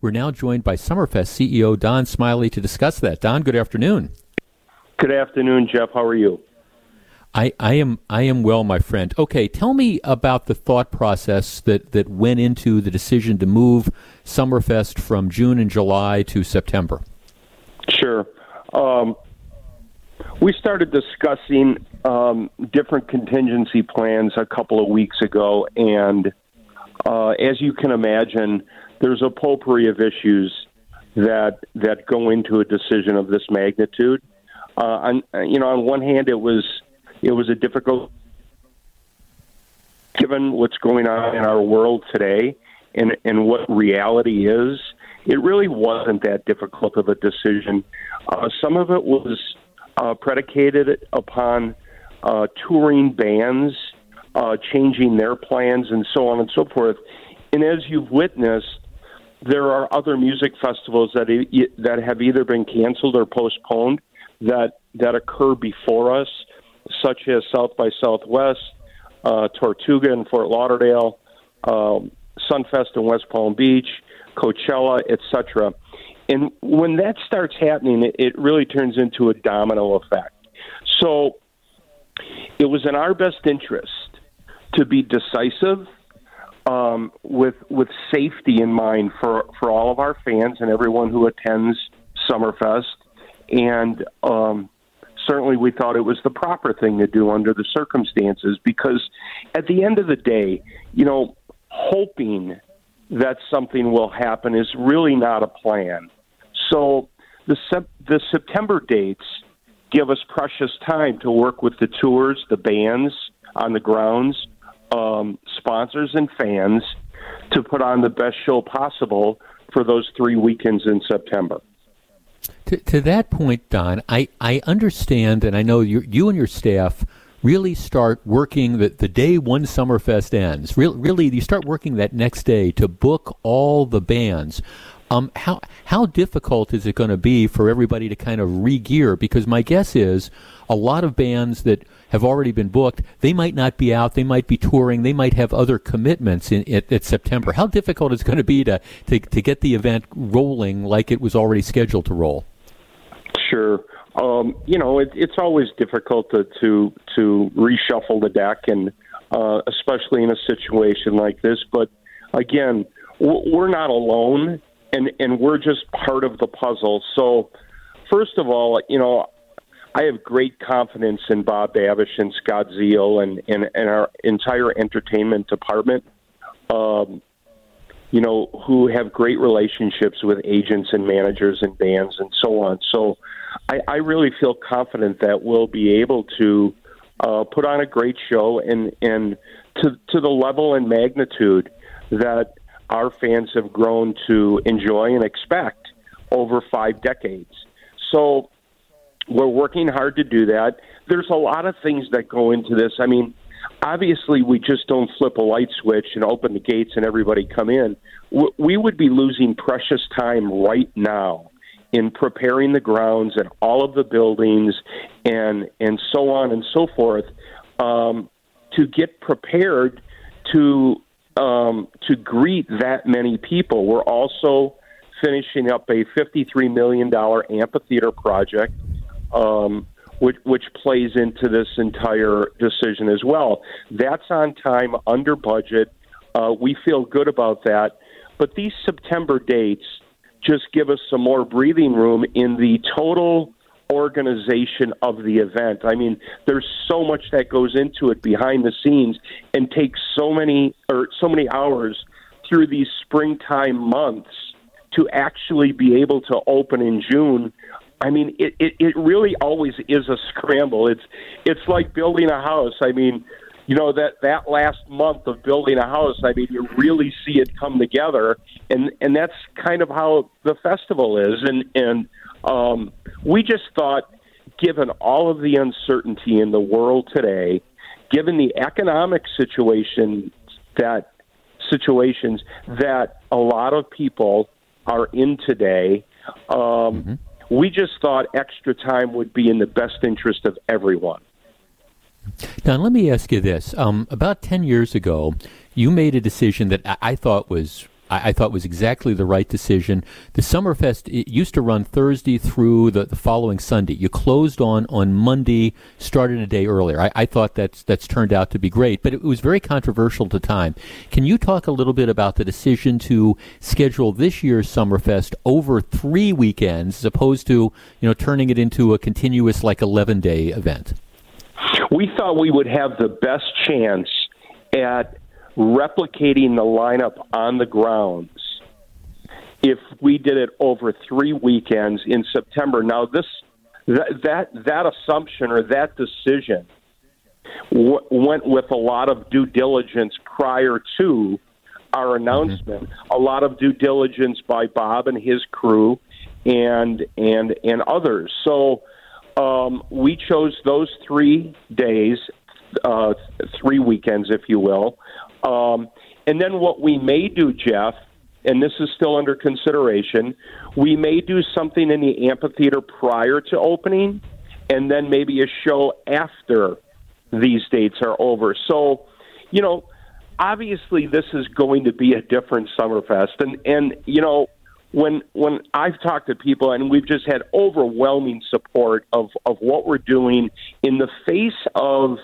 We're now joined by Summerfest CEO Don Smiley to discuss that. Don, good afternoon. Good afternoon, Jeff. How are you? I, I am I am well, my friend. Okay, tell me about the thought process that, that went into the decision to move Summerfest from June and July to September. Sure. Um, we started discussing um, different contingency plans a couple of weeks ago, and uh, as you can imagine, there's a potpourri of issues that that go into a decision of this magnitude. Uh, on you know, on one hand, it was it was a difficult, given what's going on in our world today and and what reality is. It really wasn't that difficult of a decision. Uh, some of it was uh, predicated upon uh, touring bands uh, changing their plans and so on and so forth. And as you've witnessed, there are other music festivals that that have either been canceled or postponed that that occur before us, such as South by Southwest, uh, Tortuga in Fort Lauderdale, um, Sunfest in West Palm Beach, Coachella, etc. And when that starts happening, it, it really turns into a domino effect. So it was in our best interest to be decisive um, with with safety in mind for for all of our fans and everyone who attends Summerfest, and um, certainly we thought it was the proper thing to do under the circumstances because at the end of the day, you know, hoping that something will happen is really not a plan. So the the September dates give us precious time to work with the tours, the bands on the grounds, um, sponsors, and fans to put on the best show possible for those three weekends in September. To, to that point, Don, I, I understand, and I know you, you and your staff really start working the, the day one Summerfest ends. Re- really, you start working that next day to book all the bands. Um, how how difficult is it going to be for everybody to kind of re-gear? Because my guess is a lot of bands that have already been booked, they might not be out, they might be touring, they might have other commitments in at, at September. How difficult is it going to be to, to to get the event rolling like it was already scheduled to roll? Sure. Um, you know, it, it's always difficult to, to to reshuffle the deck, and uh, especially in a situation like this. But again, we're not alone and and we're just part of the puzzle. So, first of all, you know, I have great confidence in Bob Babish and Scott Ziel and and, and our entire entertainment department. Um, you know, who have great relationships with agents and managers and bands and so on. So, I, I really feel confident that we'll be able to uh, put on a great show and and to to the level and magnitude that our fans have grown to enjoy and expect over five decades. So we're working hard to do that. There's a lot of things that go into this. I mean, obviously, we just don't flip a light switch and open the gates and everybody come in. We would be losing precious time right now in preparing the grounds and all of the buildings and and so on and so forth um, to get prepared to um, to greet that many people. We're also finishing up a $53 million amphitheater project, um, which, which plays into this entire decision as well. That's on time, under budget. Uh, we feel good about that. But these September dates just give us some more breathing room in the total organization of the event. I mean, there's so much that goes into it behind the scenes and takes so many or so many hours through these springtime months to actually be able to open in June. I mean, it, it, it really always is a scramble. It's it's like building a house. I mean, you know that that last month of building a house. I mean, you really see it come together, and and that's kind of how the festival is. And and um, we just thought, given all of the uncertainty in the world today, given the economic situation that situations that a lot of people are in today, um, mm-hmm. we just thought extra time would be in the best interest of everyone. Don, let me ask you this. Um, about 10 years ago, you made a decision that I, I thought was I, thought was exactly the right decision. The Summerfest it used to run Thursday through the, the following Sunday. You closed on on Monday, started a day earlier. I, I thought that's that's turned out to be great, but it was very controversial at the time. Can you talk a little bit about the decision to schedule this year's Summerfest over three weekends as opposed to you know turning it into a continuous like eleven day event? We thought we would have the best chance at replicating the lineup on the grounds if we did it over three weekends in September. Now, this that that, that assumption or that decision w- went with a lot of due diligence prior to our announcement. Mm-hmm. A lot of due diligence by Bob and his crew, and and and others. So um, we chose those three days, uh, three weekends, if you will. Um, and then what we may do, Jeff, and this is still under consideration, we may do something in the amphitheater prior to opening, and then maybe a show after these dates are over. So, you know, obviously this is going to be a different Summerfest, and and you know when when I've talked to people and we've just had overwhelming support of of what we're doing in the face of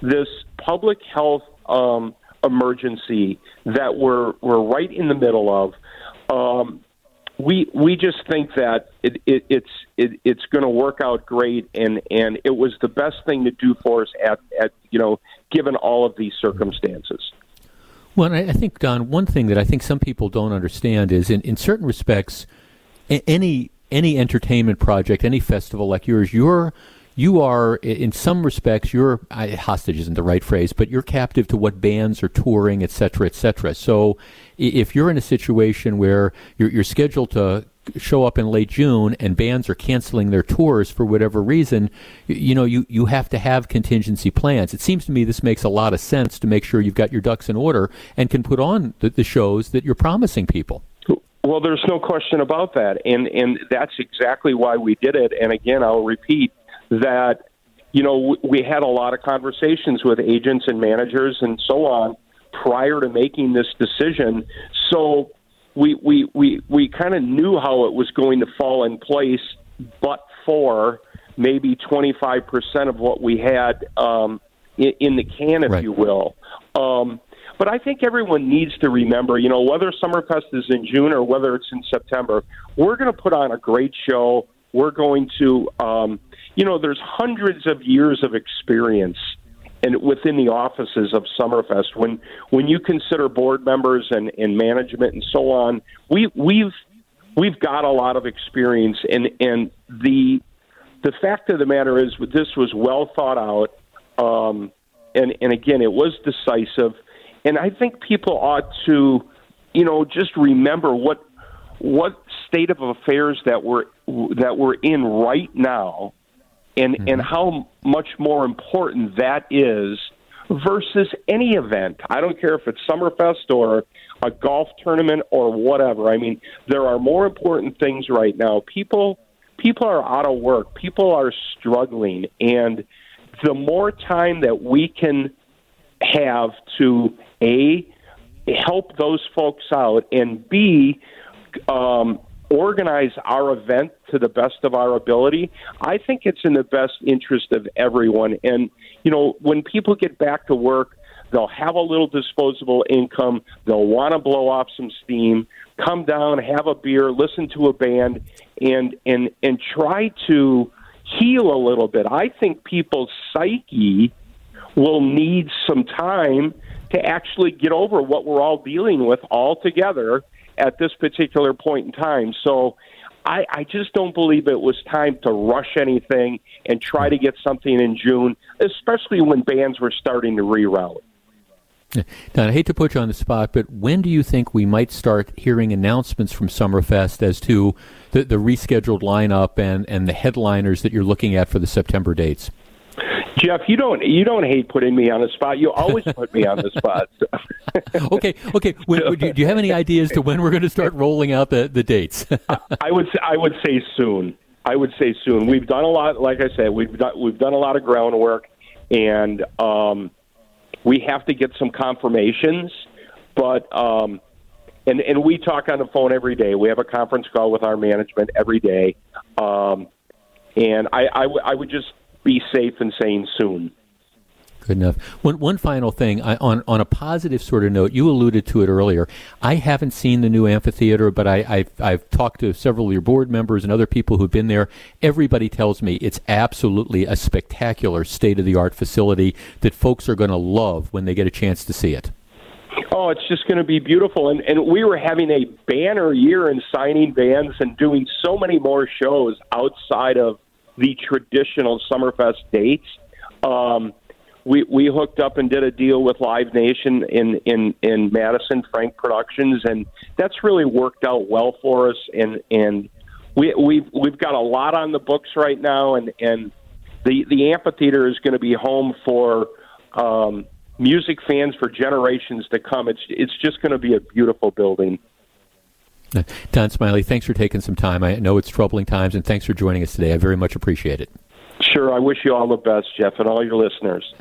this public health um, emergency that we're we're right in the middle of. Um, we we just think that it, it, it's it, it's going to work out great, and and it was the best thing to do for us at at you know given all of these circumstances. Well, I think Don, one thing that I think some people don't understand is, in, in certain respects, any any entertainment project, any festival like yours, you're you are in some respects you're hostage isn't the right phrase but you're captive to what bands are touring et cetera et cetera. So if you're in a situation where you're, you're scheduled to show up in late June and bands are canceling their tours for whatever reason, you know, you, you have to have contingency plans. It seems to me this makes a lot of sense to make sure you've got your ducks in order and can put on the, the shows that you're promising people. Well, there's no question about that, and and that's exactly why we did it. And again, I'll repeat that you know we had a lot of conversations with agents and managers and so on prior to making this decision. So we we we we kind of knew how it was going to fall in place, but for maybe 25% of what we had um, in, in the can, if right. you will. Um, but I think everyone needs to remember, you know, whether Summerfest is in June or whether it's in September, we're going to put on a great show. We're going to, um, you know, there's hundreds of years of experience and within the offices of Summerfest. When when you consider board members and, and management and so on, we we've we've got a lot of experience and and the the fact of the matter is this was well thought out um, and and again it was decisive and I think people ought to you know just remember what what state of affairs that we're that we're in right now and mm-hmm. and how much more important that is versus any event. I don't care if it's Summerfest or a golf tournament or whatever. I mean, there are more important things right now. People people are out of work. People are struggling and the more time that we can have to a help those folks out and b um, organize our event to the best of our ability, I think it's in the best interest of everyone. And, you know, when people get back to work, they'll have a little disposable income, they'll want to blow off some steam, come down, have a beer, listen to a band, and, and, and try to heal a little bit. I think people's psyche will need some time to actually get over what we're all dealing with all together at this particular point in time. So I, I just don't believe it was time to rush anything and try to get something in June, especially when bands were starting to reroute. Now, I hate to put you on the spot, but when do you think we might start hearing announcements from Summerfest as to the, the rescheduled lineup and, and the headliners that you're looking at for the September dates? Jeff, you don't you don't hate putting me on the spot. You always put me on the spot. okay, okay. When, do you have any ideas to when we're going to start rolling out the, the dates? I would I would say soon. I would say soon. We've done a lot. Like I said, we've done we've done a lot of groundwork, and um, we have to get some confirmations. But um, and and we talk on the phone every day. We have a conference call with our management every day, um, and I, I, w- I would just be safe and sane soon. Good enough. One one final thing I, on on a positive sort of note. You alluded to it earlier. I haven't seen the new amphitheater, but I, I've I've talked to several of your board members and other people who've been there. Everybody tells me it's absolutely a spectacular state of the art facility that folks are going to love when they get a chance to see it. Oh, it's just going to be beautiful. And, and we were having a banner year in signing bands and doing so many more shows outside of the traditional Summerfest dates. Um, we we hooked up and did a deal with Live Nation in in in Madison, Frank Productions, and that's really worked out well for us. And and we we've we've got a lot on the books right now, and and the the amphitheater is going to be home for. Um, music fans for generations to come. It's it's just going to be a beautiful building. Don Smiley, thanks for taking some time. I know it's troubling times, and thanks for joining us today. I very much appreciate it. Sure. I wish you all the best, Jeff, and all your listeners.